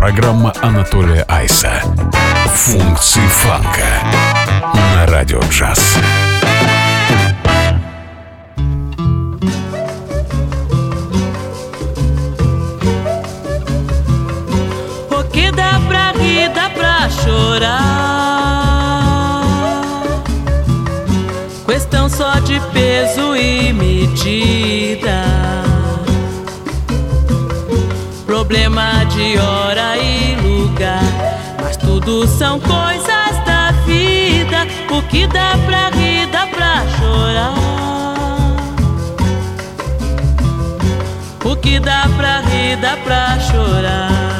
Программа Анатолия Айса. Функции фанка на радио джаз. O que dá pra rir, dá pra chorar. Questão só de peso e medida. Problema de hora e lugar. Mas tudo são coisas da vida. O que dá pra rir, dá pra chorar. O que dá pra rir, dá pra chorar.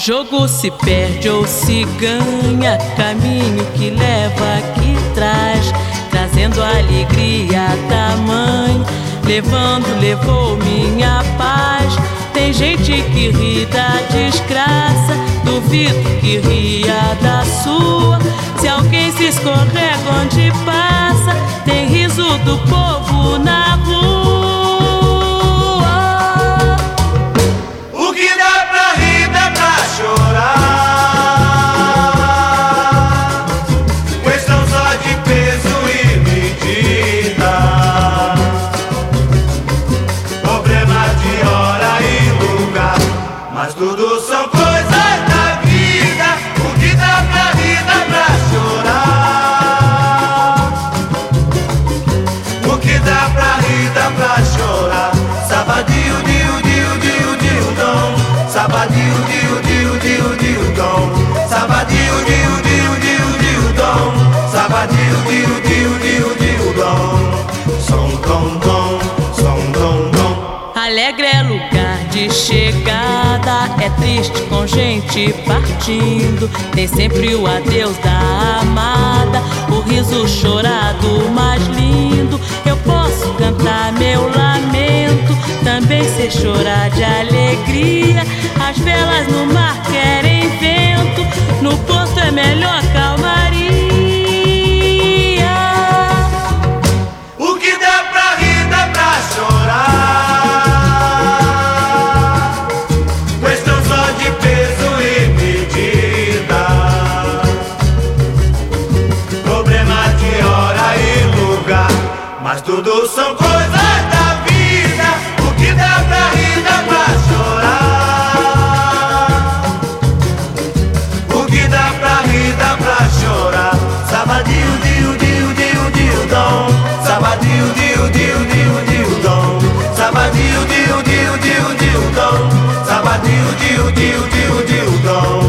Jogo se perde ou se ganha, caminho que leva, que traz, trazendo alegria tamanho, levando, levou minha paz. Tem gente que ri da desgraça, duvido que ria da sua. Se alguém se escorrega onde passa, tem riso do povo na chegada, é triste com gente partindo. Tem sempre o adeus da amada, o riso chorado mais lindo. Eu posso cantar meu lamento, também sei chorar de alegria. As velas no mar querem vento, no porto é melhor calmaria. Dio, dio, dio, dio, dom.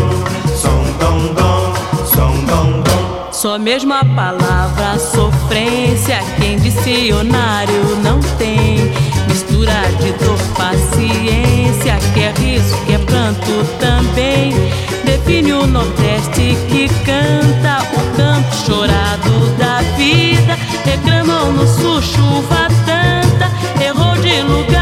Som, dom, dom, som, dom, dom. Só mesmo a palavra sofrência que em dicionário não tem. Mistura de dor, paciência, que é riso, que é pranto também. Define o Nordeste que canta o canto chorado da vida. Reclamam no sul, chuva tanta, errou de lugar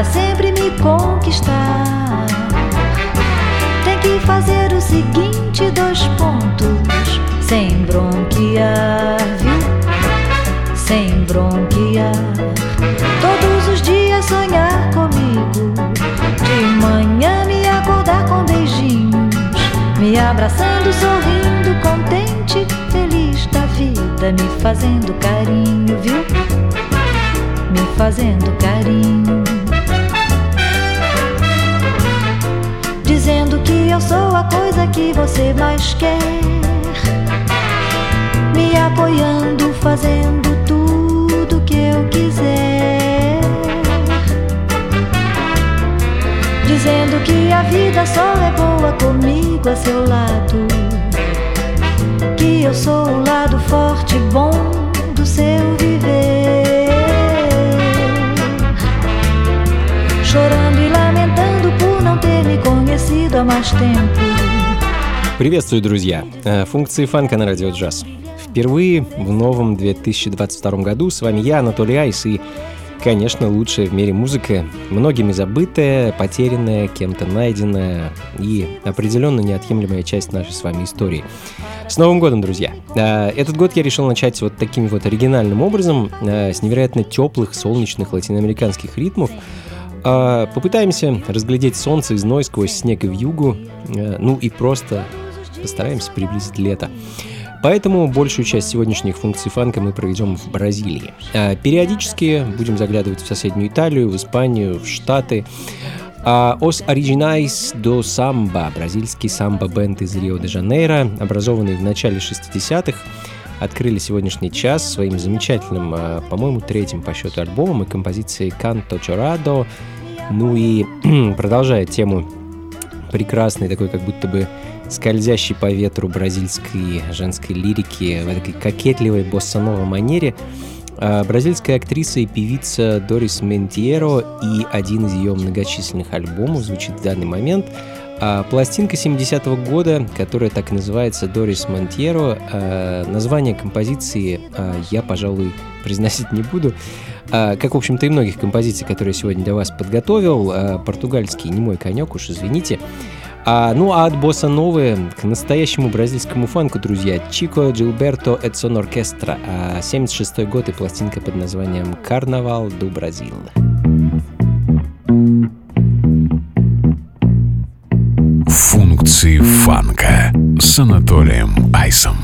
para sempre me conquistar, tem que fazer o seguinte: dois pontos, sem bronquear, viu? Sem bronquear. Todos os dias sonhar comigo, de manhã me acordar com beijinhos, me abraçando, sorrindo, contente, feliz da vida, me fazendo carinho, viu? Me fazendo carinho. Mais quer, me apoiando, fazendo tudo que eu quiser, dizendo que a vida só é boa comigo a seu lado, que eu sou o lado forte e bom do seu viver, chorando e lamentando por não ter me conhecido. Приветствую, друзья! Э, функции фанка на радио джаз. Впервые в новом 2022 году с вами я, Анатолий Айс, и, конечно, лучшая в мире музыка, многими забытая, потерянная, кем-то найденная и определенно неотъемлемая часть нашей с вами истории. С Новым годом, друзья! Э, этот год я решил начать вот таким вот оригинальным образом, э, с невероятно теплых, солнечных латиноамериканских ритмов, Попытаемся разглядеть солнце и зной сквозь снег и в югу, ну и просто постараемся приблизить лето. Поэтому большую часть сегодняшних функций фанка мы проведем в Бразилии. А периодически будем заглядывать в соседнюю Италию, в Испанию, в Штаты. А Os Originais do бразильский самбо-бенд из Рио-де-Жанейро, образованный в начале 60-х, открыли сегодняшний час своим замечательным, а, по-моему, третьим по счету альбомом и композицией Canto Chorado. Ну и продолжая тему прекрасной, такой как будто бы скользящей по ветру бразильской женской лирики в этой кокетливой боссановой манере, а, бразильская актриса и певица Дорис Ментьеро и один из ее многочисленных альбомов звучит в данный момент. А пластинка 70-го года, которая так и называется Дорис Монтьеро, а, название композиции я, пожалуй, произносить не буду. Как, в общем-то, и многих композиций, которые я сегодня для вас подготовил, португальский не мой конек, уж извините. А, ну а от босса новые к настоящему бразильскому фанку, друзья, Чико Джилберто Эдсон Оркестра, 76 год и пластинка под названием «Карнавал ду Бразил». Функции фанка с Анатолием Айсом.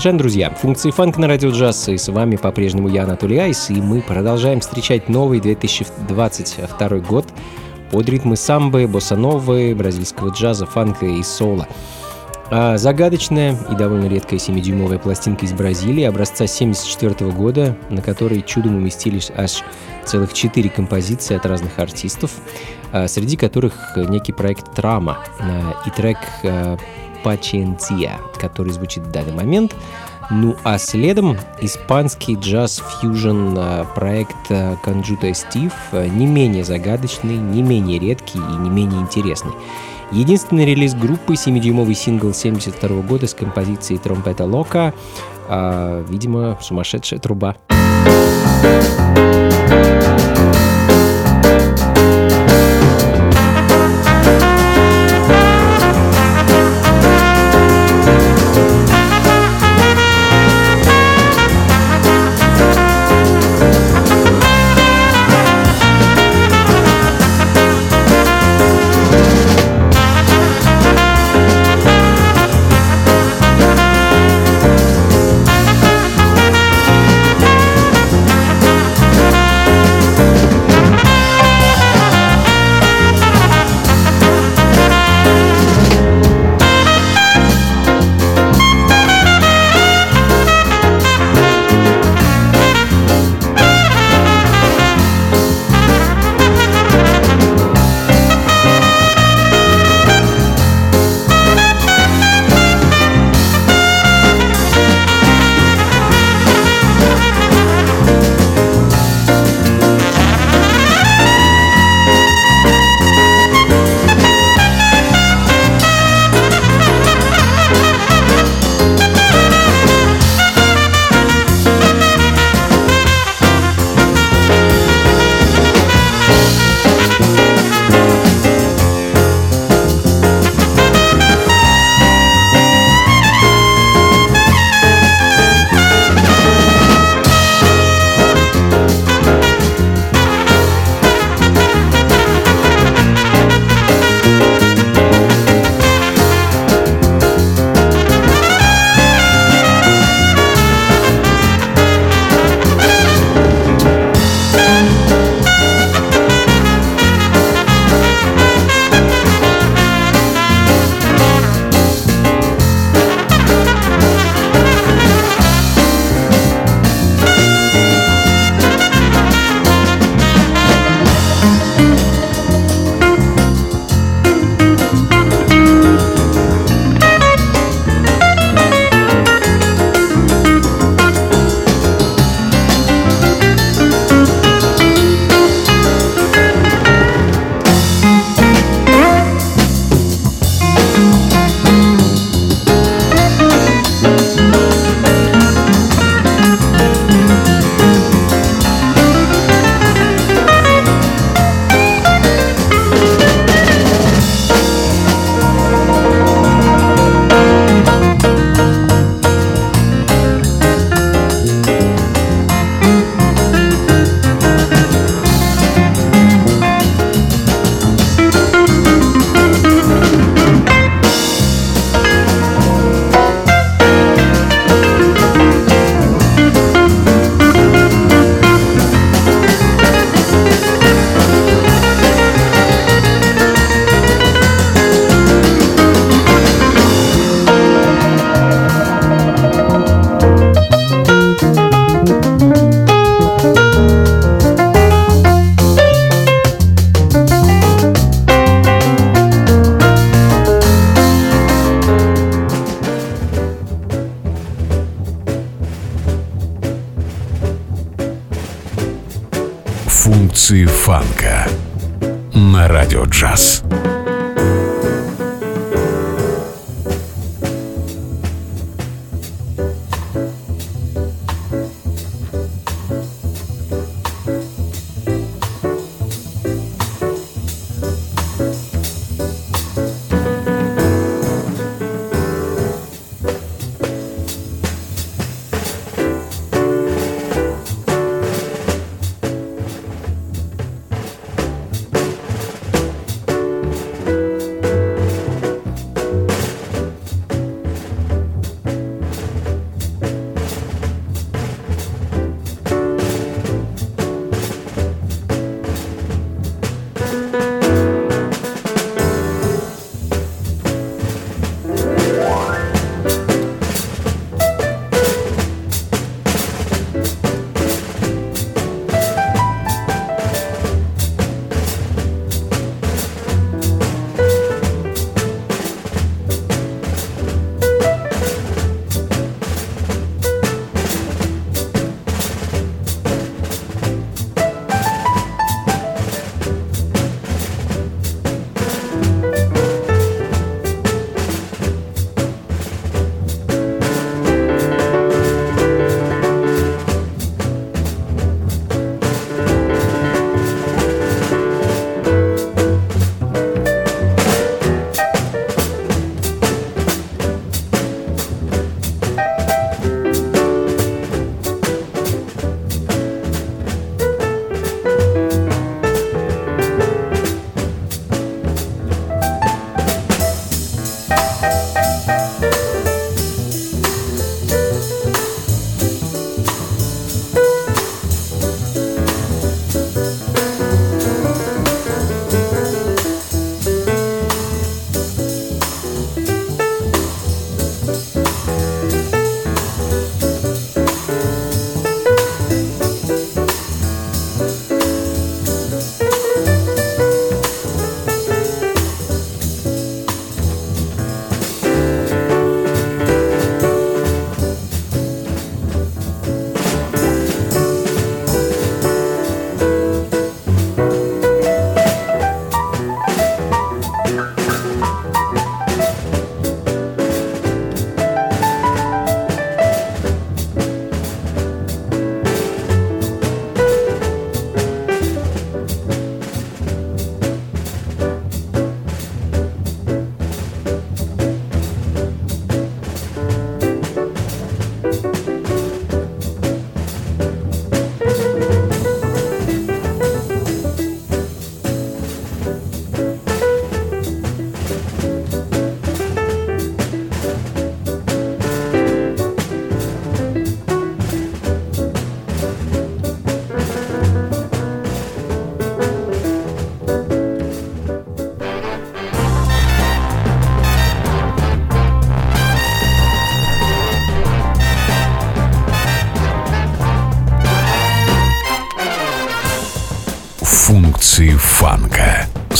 Продолжаем, друзья. Функции фанк на радио джаз. И с вами по-прежнему я, Анатолий Айс. И мы продолжаем встречать новый 2022 год под ритмы самбы, боссановы, бразильского джаза, фанка и соло. А загадочная и довольно редкая 7-дюймовая пластинка из Бразилии образца 1974 года, на которой чудом уместились аж целых 4 композиции от разных артистов, а, среди которых некий проект «Трама» а, и трек «Паченция», который звучит в данный момент. Ну а следом испанский джаз-фьюжн проект Conjuta Steve, не менее загадочный, не менее редкий и не менее интересный. Единственный релиз группы 7-дюймовый сингл 72 года с композицией «Тромпета Лока», а, видимо, сумасшедшая труба.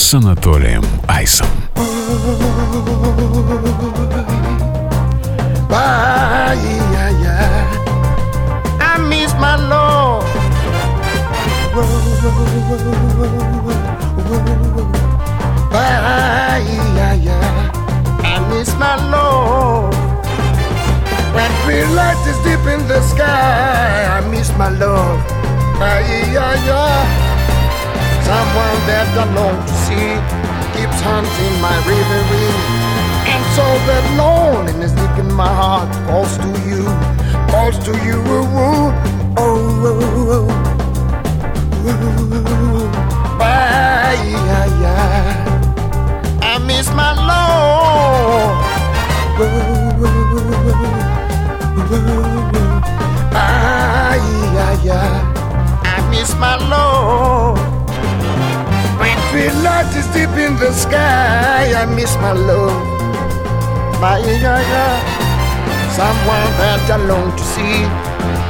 с Анатолием Айсом. I miss my Lord. I miss my Lord. When twilight is deep in the sky, I miss my love. Someone that I long to see keeps haunting my reverie. And so that loneliness deep in my heart calls to you, calls to you. Oh, oh, oh, oh. I miss my Lord. Sky. I miss my love, my yeah, Someone that I long to see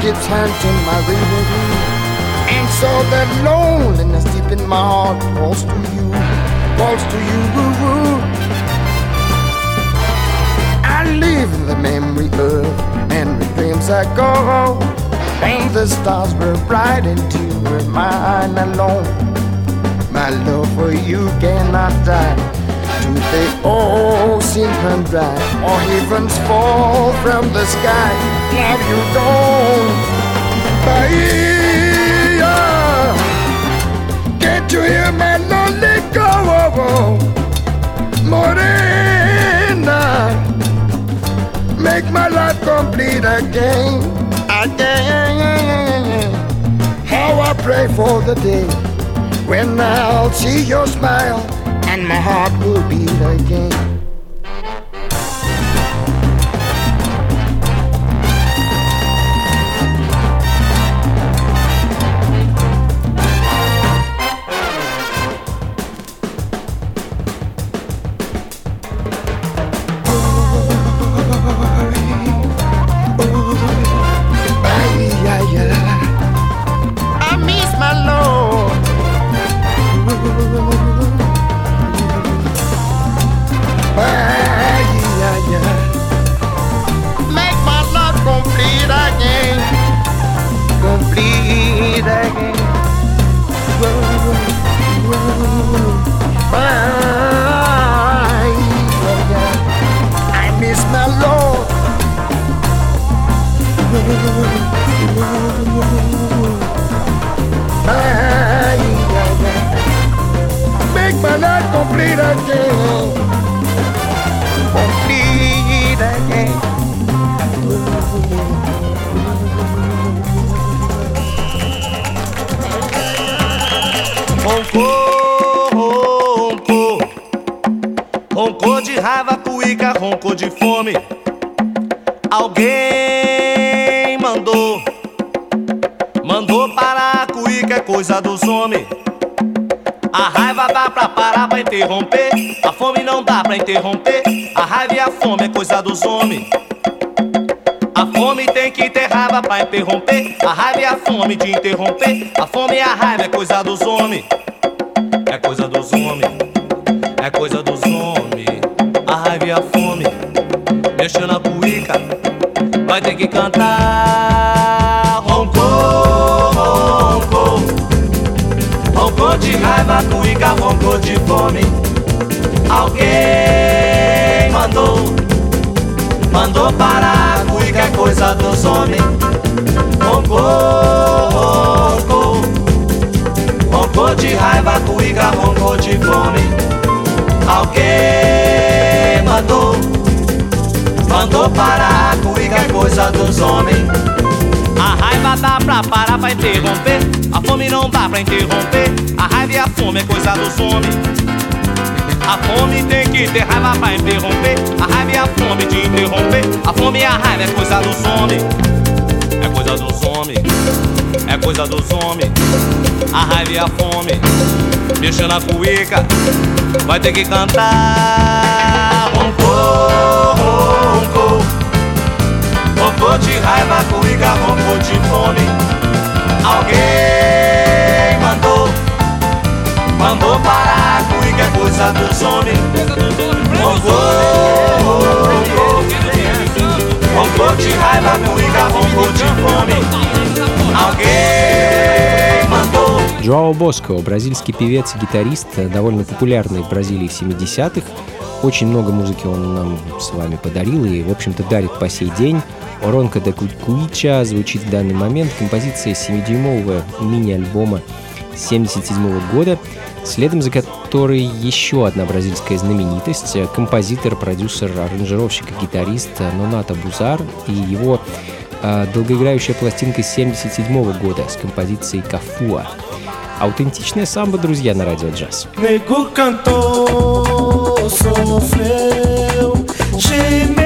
keeps haunting my reverie. And so that loneliness deep in my heart calls to you, calls to you. I live in the memory of memory dreams ago And the stars were bright and you were mine alone. My love for you cannot die. To the ocean run dry, or heavens fall from the sky. Now you don't. Bahia, can't you hear my lonely call? Morena, make my life complete again, again. How I pray for the day when I'll see your smile and my heart will beat again. Interromper. A raiva e a fome é coisa dos homens. A fome tem que ter raiva pra interromper. A raiva e a fome de interromper. A fome e a raiva é coisa dos homens. De raiva, cuica, roncou de fome. Alguém mandou. Mandou parar a cuica, é coisa dos homens. A raiva dá pra parar, pra interromper. A fome não dá pra interromper. A raiva e a fome é coisa dos homens. A fome tem que ter raiva pra interromper. A raiva e a fome de interromper. A fome e a raiva é coisa dos homens. É coisa dos homens. É coisa dos homens. A raiva e a fome. Deixa na cuíca. Vai ter que cantar. Roncou, roncou. Roncou de raiva, cuica, roncou de fome. Alguém mandou, mandou parar a cuica, é coisa dos homens. Roncou, roncou. Roncou de raiva, cuica, roncou de fome. Alguém. Джоао Боско, бразильский певец и гитарист, довольно популярный в Бразилии в 70-х. Очень много музыки он нам с вами подарил и, в общем-то, дарит по сей день. Оронка де Куича звучит в данный момент. Композиция 7-дюймового мини-альбома 1977 года, следом за которой еще одна бразильская знаменитость, композитор, продюсер, аранжировщик и гитарист Ноната Бузар и его э, долгоиграющая пластинка 1977 года с композицией «Кафуа». Аутентичная самбо, друзья, на радио джаз. Nego cantou, sofreu, gemeu.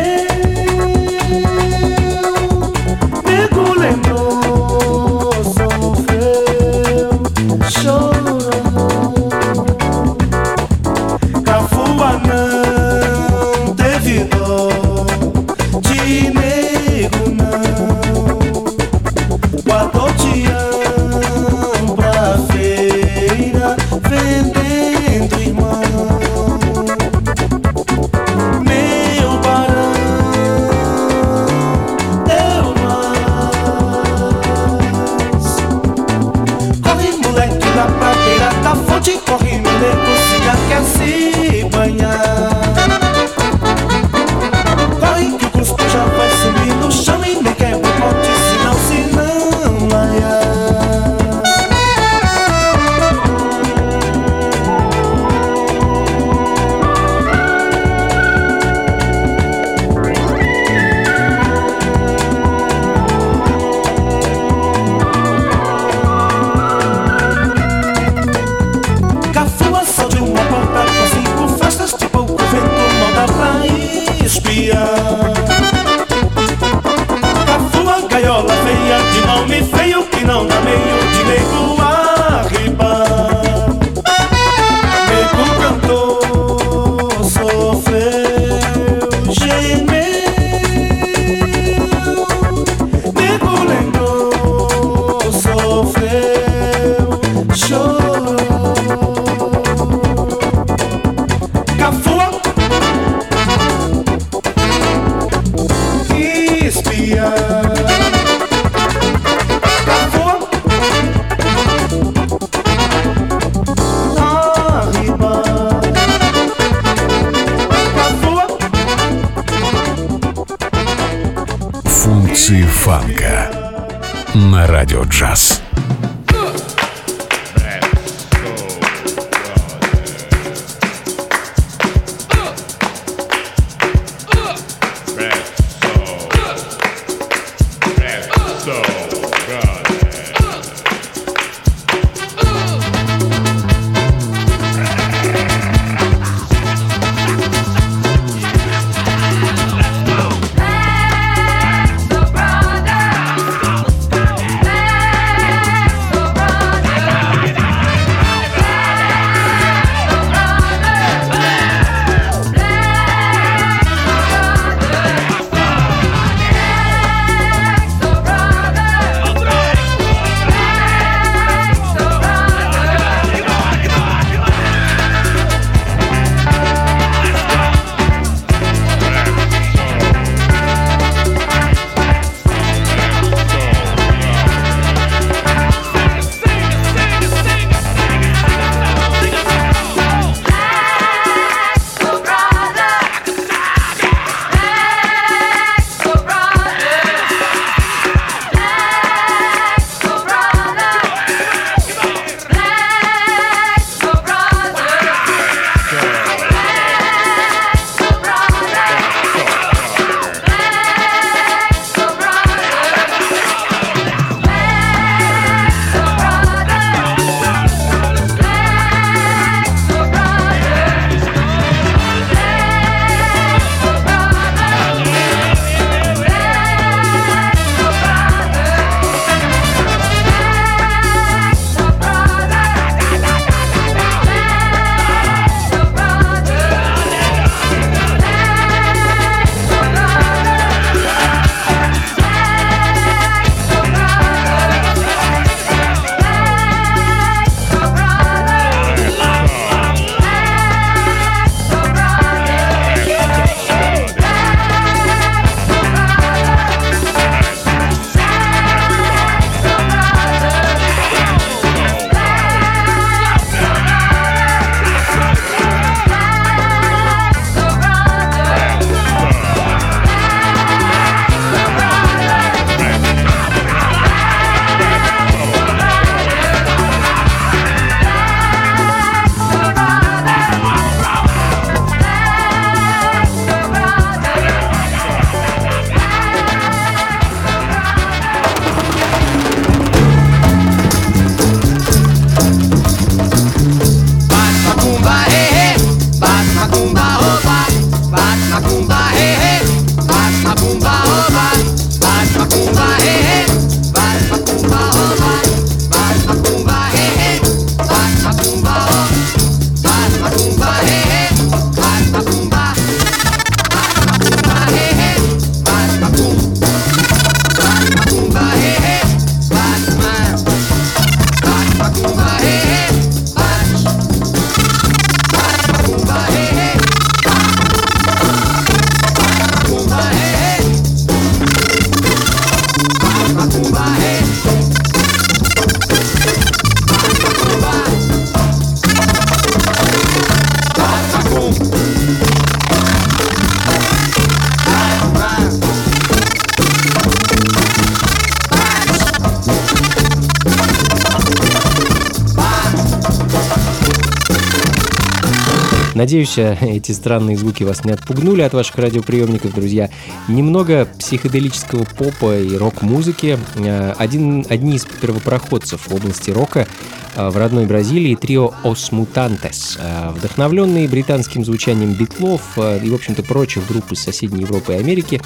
Надеюсь, э, эти странные звуки вас не отпугнули от ваших радиоприемников, друзья. Немного психоделического попа и рок-музыки. Э, один, одни из первопроходцев в области рока э, в родной Бразилии трио Os Mutantes. Вдохновленные британским звучанием битлов и, в общем-то, прочих групп из соседней Европы и Америки,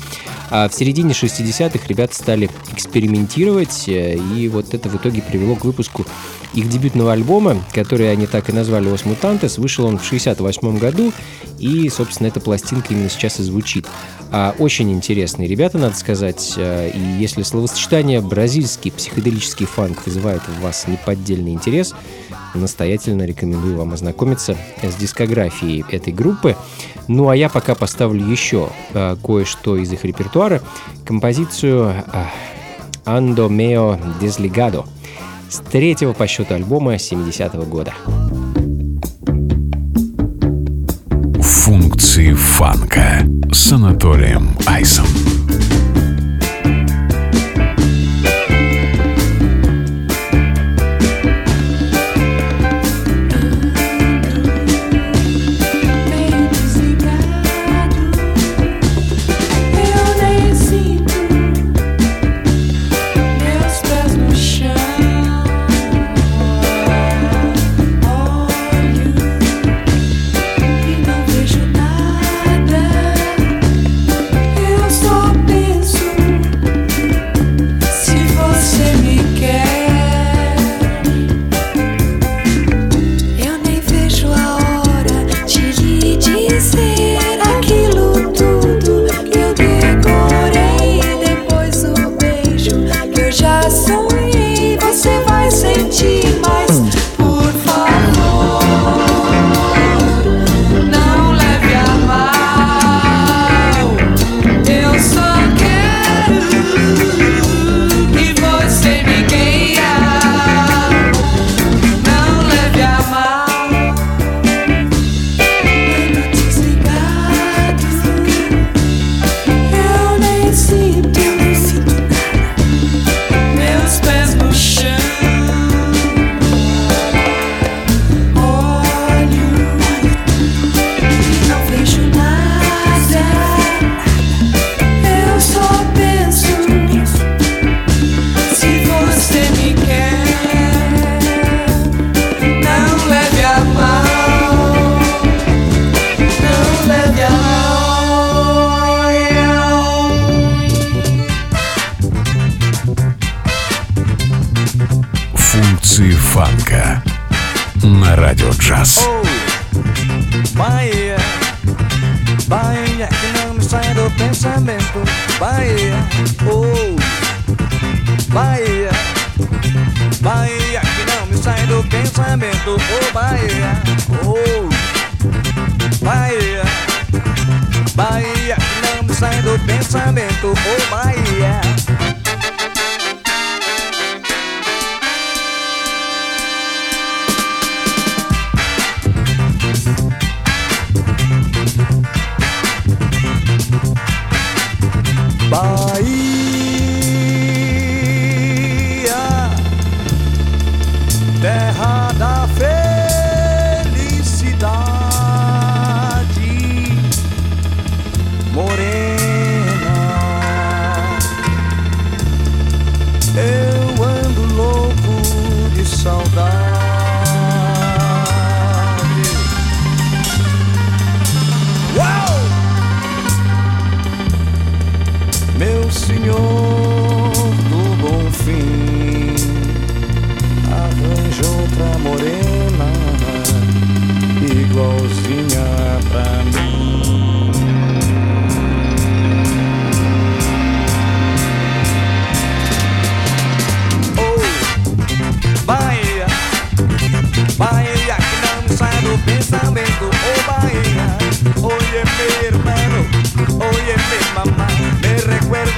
в середине 60-х ребята стали экспериментировать, и вот это в итоге привело к выпуску их дебютного альбома, который они так и назвали «Os Mutantes», вышел он в 68 году, и, собственно, эта пластинка именно сейчас и звучит. А, очень интересные ребята, надо сказать, а, и если словосочетание «бразильский психоделический фанк» вызывает в вас неподдельный интерес, настоятельно рекомендую вам ознакомиться с дискографией этой группы. Ну а я пока поставлю еще а, кое-что из их репертуара. Композицию «Ando meo desligado» с третьего по счету альбома 70-го года. Функции фанка с Анатолием Айсом. jazz. Oh, Bahia, Bahia, é que não me sai do pensamento. Bahia, oh, Bahia, Bahia, é que não me sai do pensamento. Oh, Bahia, oh, Bahia, Bahia, é que não me sai do pensamento. Oh, Bahia.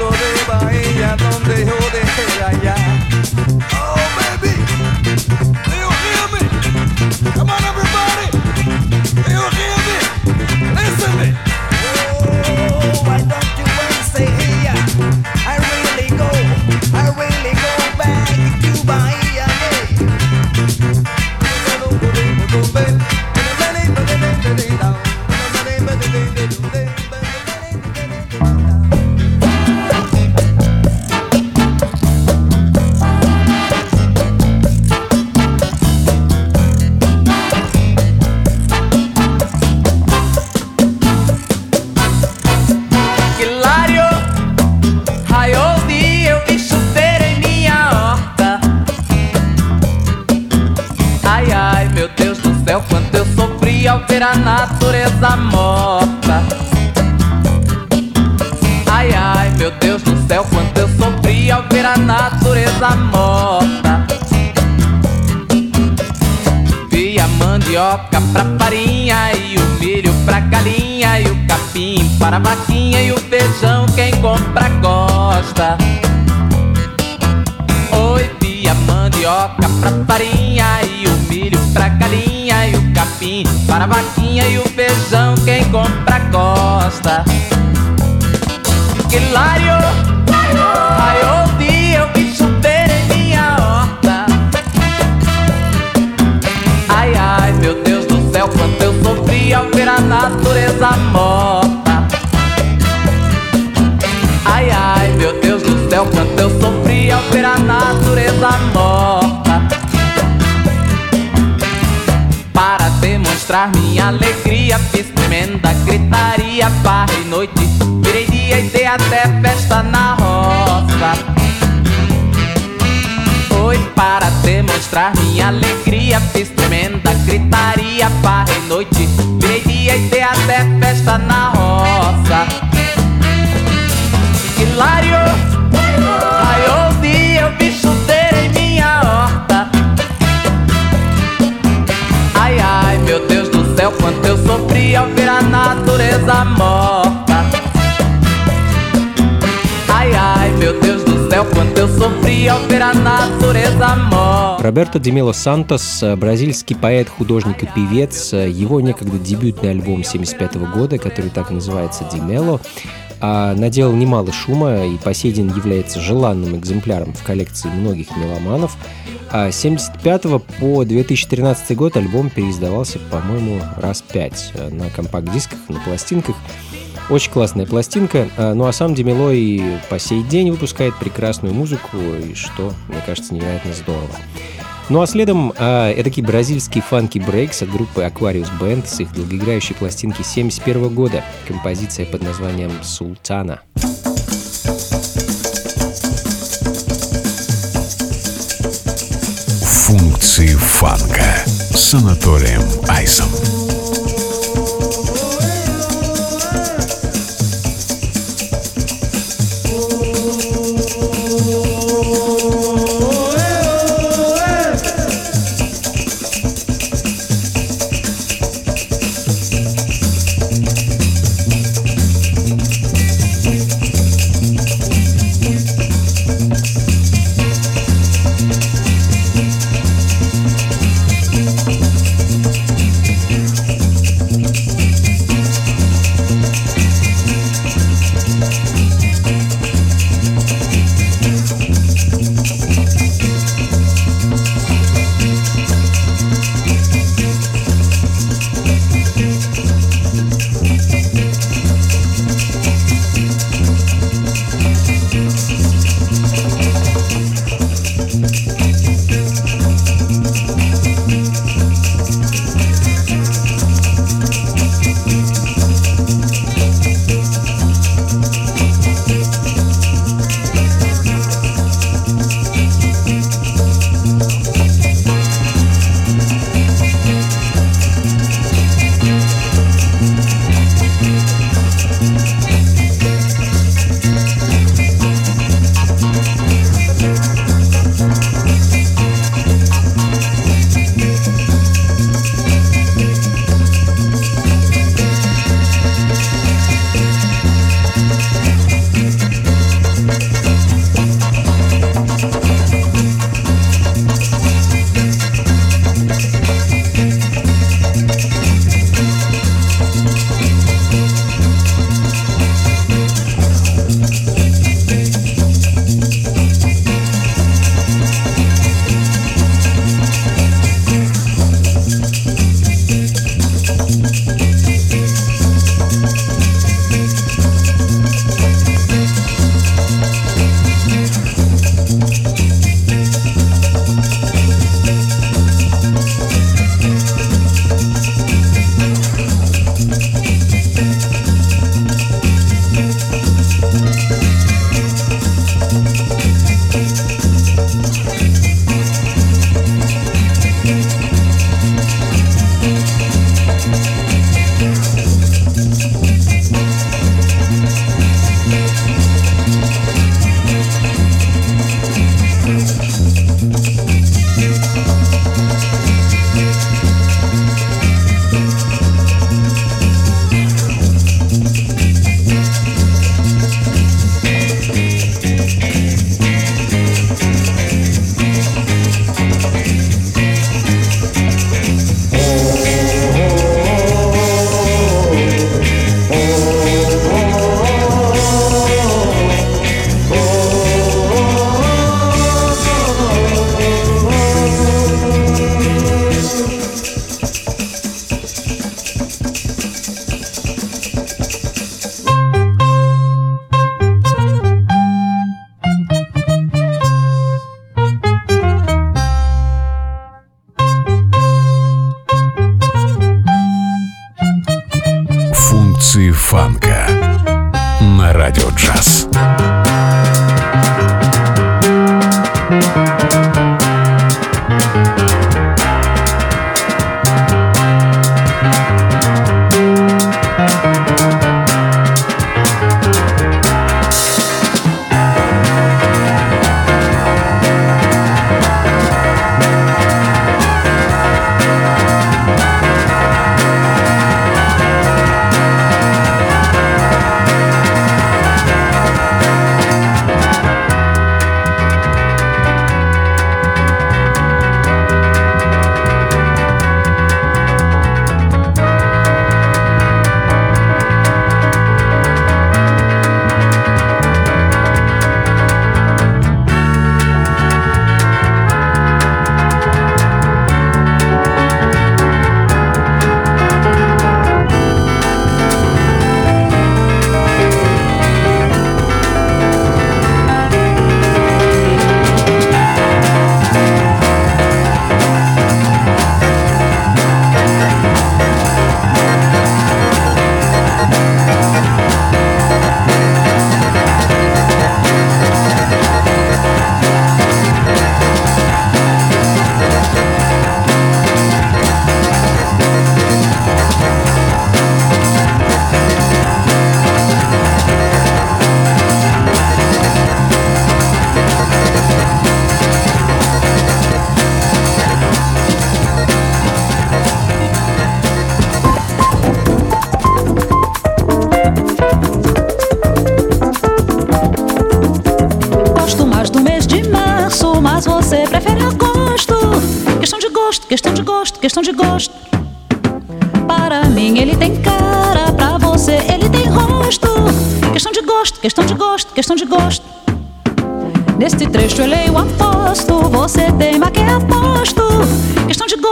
pueblo de Bahía donde yo alegria, fiz tremenda gritaria, barra e noite. Virei dia e dei até festa na roça. Foi para demonstrar minha alegria, fiz tremenda gritaria, barra e noite. Virei dia e dei até festa na roça. Hilário, céu, quanto eu sofri ao ver a natureza morta. Ai, ai, meu Deus do céu, quanto eu sofri ao ver a natureza morta. Роберто Демело Сантос, э, бразильский поэт, художник и певец. Э, Его некогда дебютный альбом 1975 года, который так и называется «Димело», а, наделал немало шума и по сей день является желанным экземпляром в коллекции многих меломанов. А с 1975 по 2013 год альбом переиздавался, по-моему, раз пять э, на компакт-дисках, на пластинках. Очень классная пластинка. А, Ну а сам Демило и по сей день выпускает прекрасную музыку, и что, мне кажется, невероятно здорово. Ну а следом э, эдакий бразильский фанки брейкс от группы Aquarius Band с их долгоиграющей пластинки 71 года. Композиция под названием «Султана». Функции фанка с Анатолием Айсом.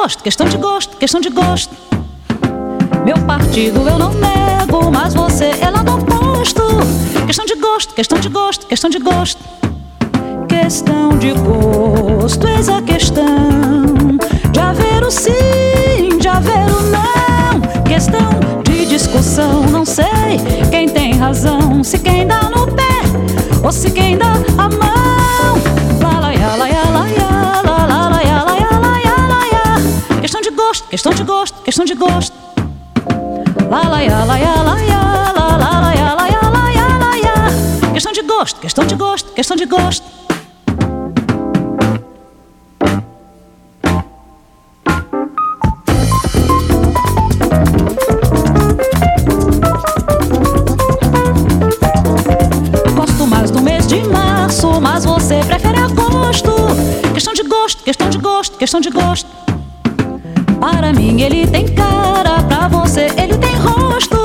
Gosto, questão de gosto, questão de gosto. Meu partido eu não nego, mas você é lá do oposto. Questão de gosto, questão de gosto, questão de gosto. Questão de gosto, eis a questão de haver o sim, de haver o não. Questão de discussão, não sei quem tem razão. Se quem dá no pé ou se quem dá questão de gosto, questão de gosto. Lá, lá, lá, ya, lá, ya, lá, lá, lá, ya, lá, ya, lá, ya, lá, ya. Questão de gosto, questão de gosto, questão de gosto. questão de gosto. Para mim ele tem cara, pra você ele tem rosto.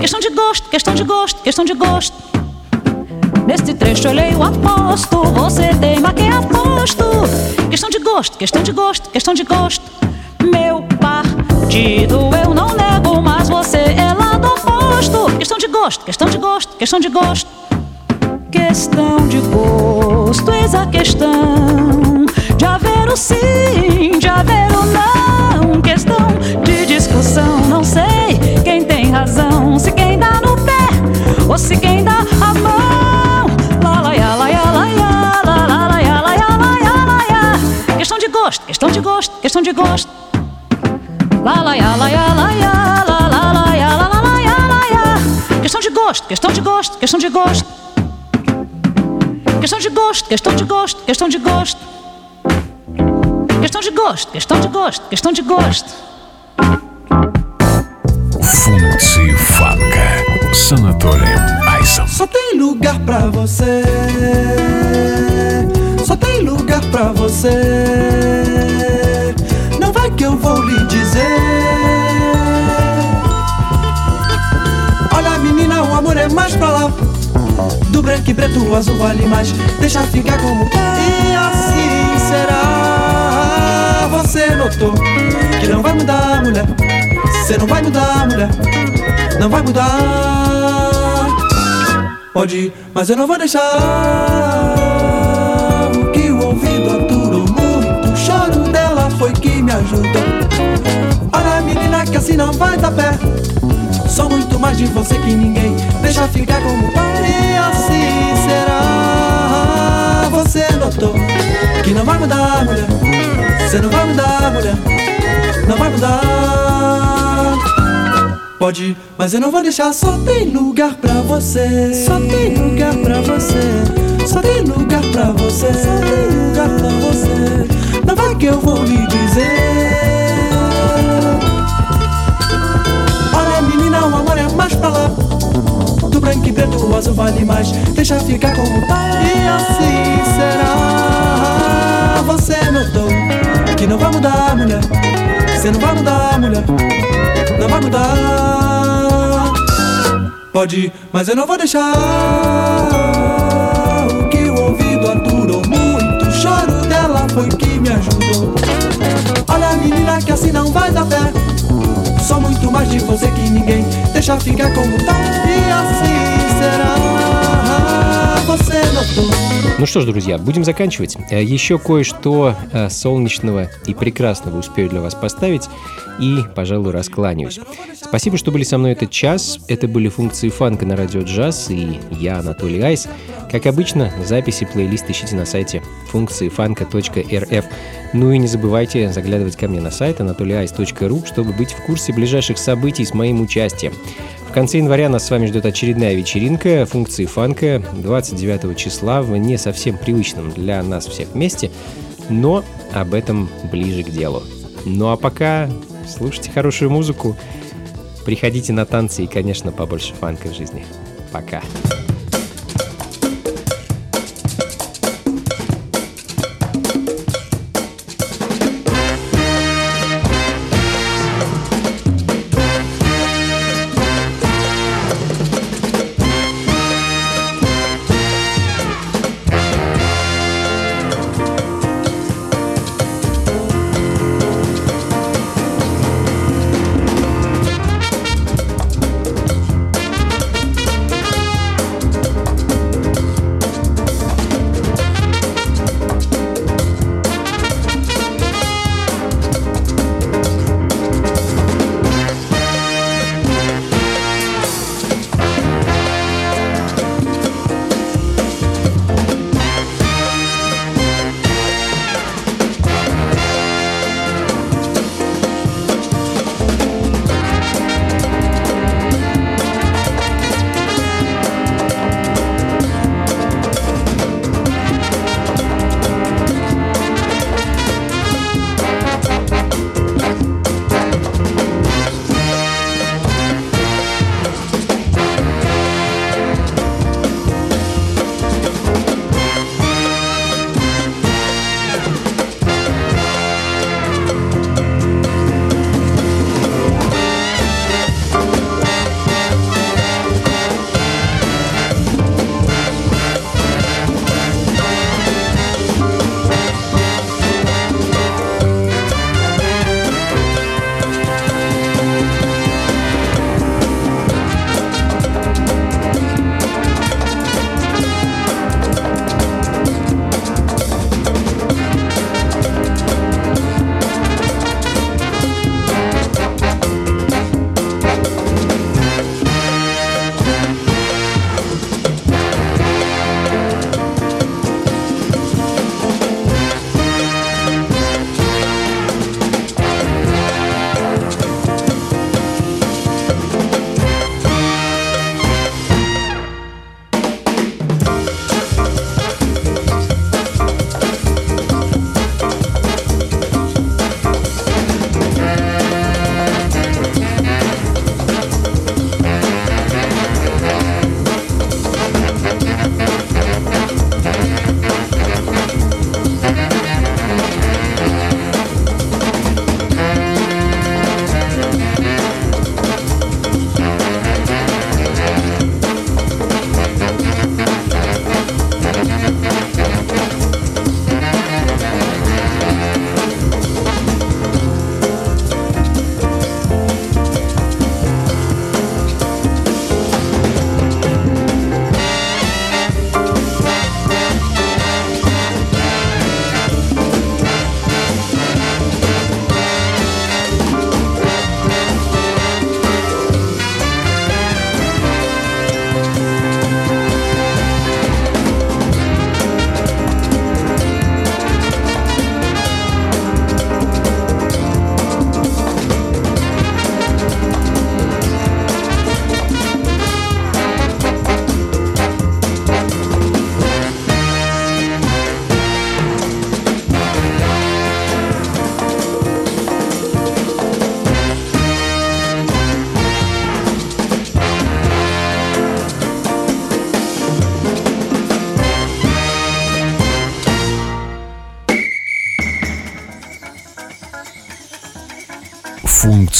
Questão de gosto, questão de gosto, questão de gosto. Neste trecho eu leio aposto, você teima que é aposto. Questão de gosto, questão de gosto, questão de gosto. Meu partido eu não nego, mas você é lado oposto. Questão de gosto, questão de gosto, questão de gosto. Questão de gosto, eis a questão de haver o sim, de haver doce quem dá a mão. Lalaiá, laiá, laiá, lalaiá, laiá, laiá, laiá. Questão de gosto, questão de gosto, questão de gosto. Lalaiá, laiá, laiá, lalaiá, lalaiá, laiá. Questão de gosto, questão de gosto, questão de gosto. Questão de gosto, questão de gosto, questão de gosto. Questão de gosto, questão de gosto, questão de gosto. Fonte Funk. Sanatório Aizam. Só tem lugar pra você. Só tem lugar pra você. Não vai que eu vou lhe dizer. Olha, menina, o amor é mais pra lá. Do branco e preto, o azul vale mais. Deixa ficar como é. E assim será. Você notou que não vai mudar, mulher. Você não vai mudar, mulher não vai mudar. Pode mas eu não vou deixar. O que o ouvido aturou muito, o choro dela foi que me ajudou. Olha, menina, que assim não vai dar pé. Sou muito mais de você que ninguém. Deixa ficar como parei, assim será. Você notou que não vai mudar, mulher. Você não vai mudar, mulher. Não vai mudar. Pode, mas eu não vou deixar. Só tem lugar pra você. Só tem lugar pra você. Só tem lugar pra você. Só tem lugar pra você. Não vai que eu vou lhe dizer. Olha, menina, o amor é mais pra lá. Do branco e preto, o azul vale mais. Deixa ficar como tá. E assim será. Você notou que não vai mudar, mulher. Você não vai mudar, mulher. Não vai mudar. Pode mas eu não vou deixar. O que o ouvido aturou muito. O choro dela foi que me ajudou. Olha, menina, que assim não vai dar pé. Sou muito mais de você que ninguém. Deixa ficar como tá. E assim será. Ну что ж, друзья, будем заканчивать. Э, Еще кое-что э, солнечного и прекрасного успею для вас поставить и, пожалуй, раскланяюсь. Спасибо, что были со мной этот час. Это были функции фанка на радио джаз и я, Анатолий Айс. Как обычно, записи плейлист ищите на сайте функции фанка.рф. Ну и не забывайте заглядывать ко мне на сайт anatolyice.ru, чтобы быть в курсе ближайших событий с моим участием. Конце января нас с вами ждет очередная вечеринка функции фанка 29 числа в не совсем привычном для нас всех месте, но об этом ближе к делу. Ну а пока слушайте хорошую музыку, приходите на танцы и, конечно, побольше фанка в жизни. Пока.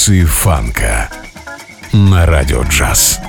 Функции фанка на радио джаз.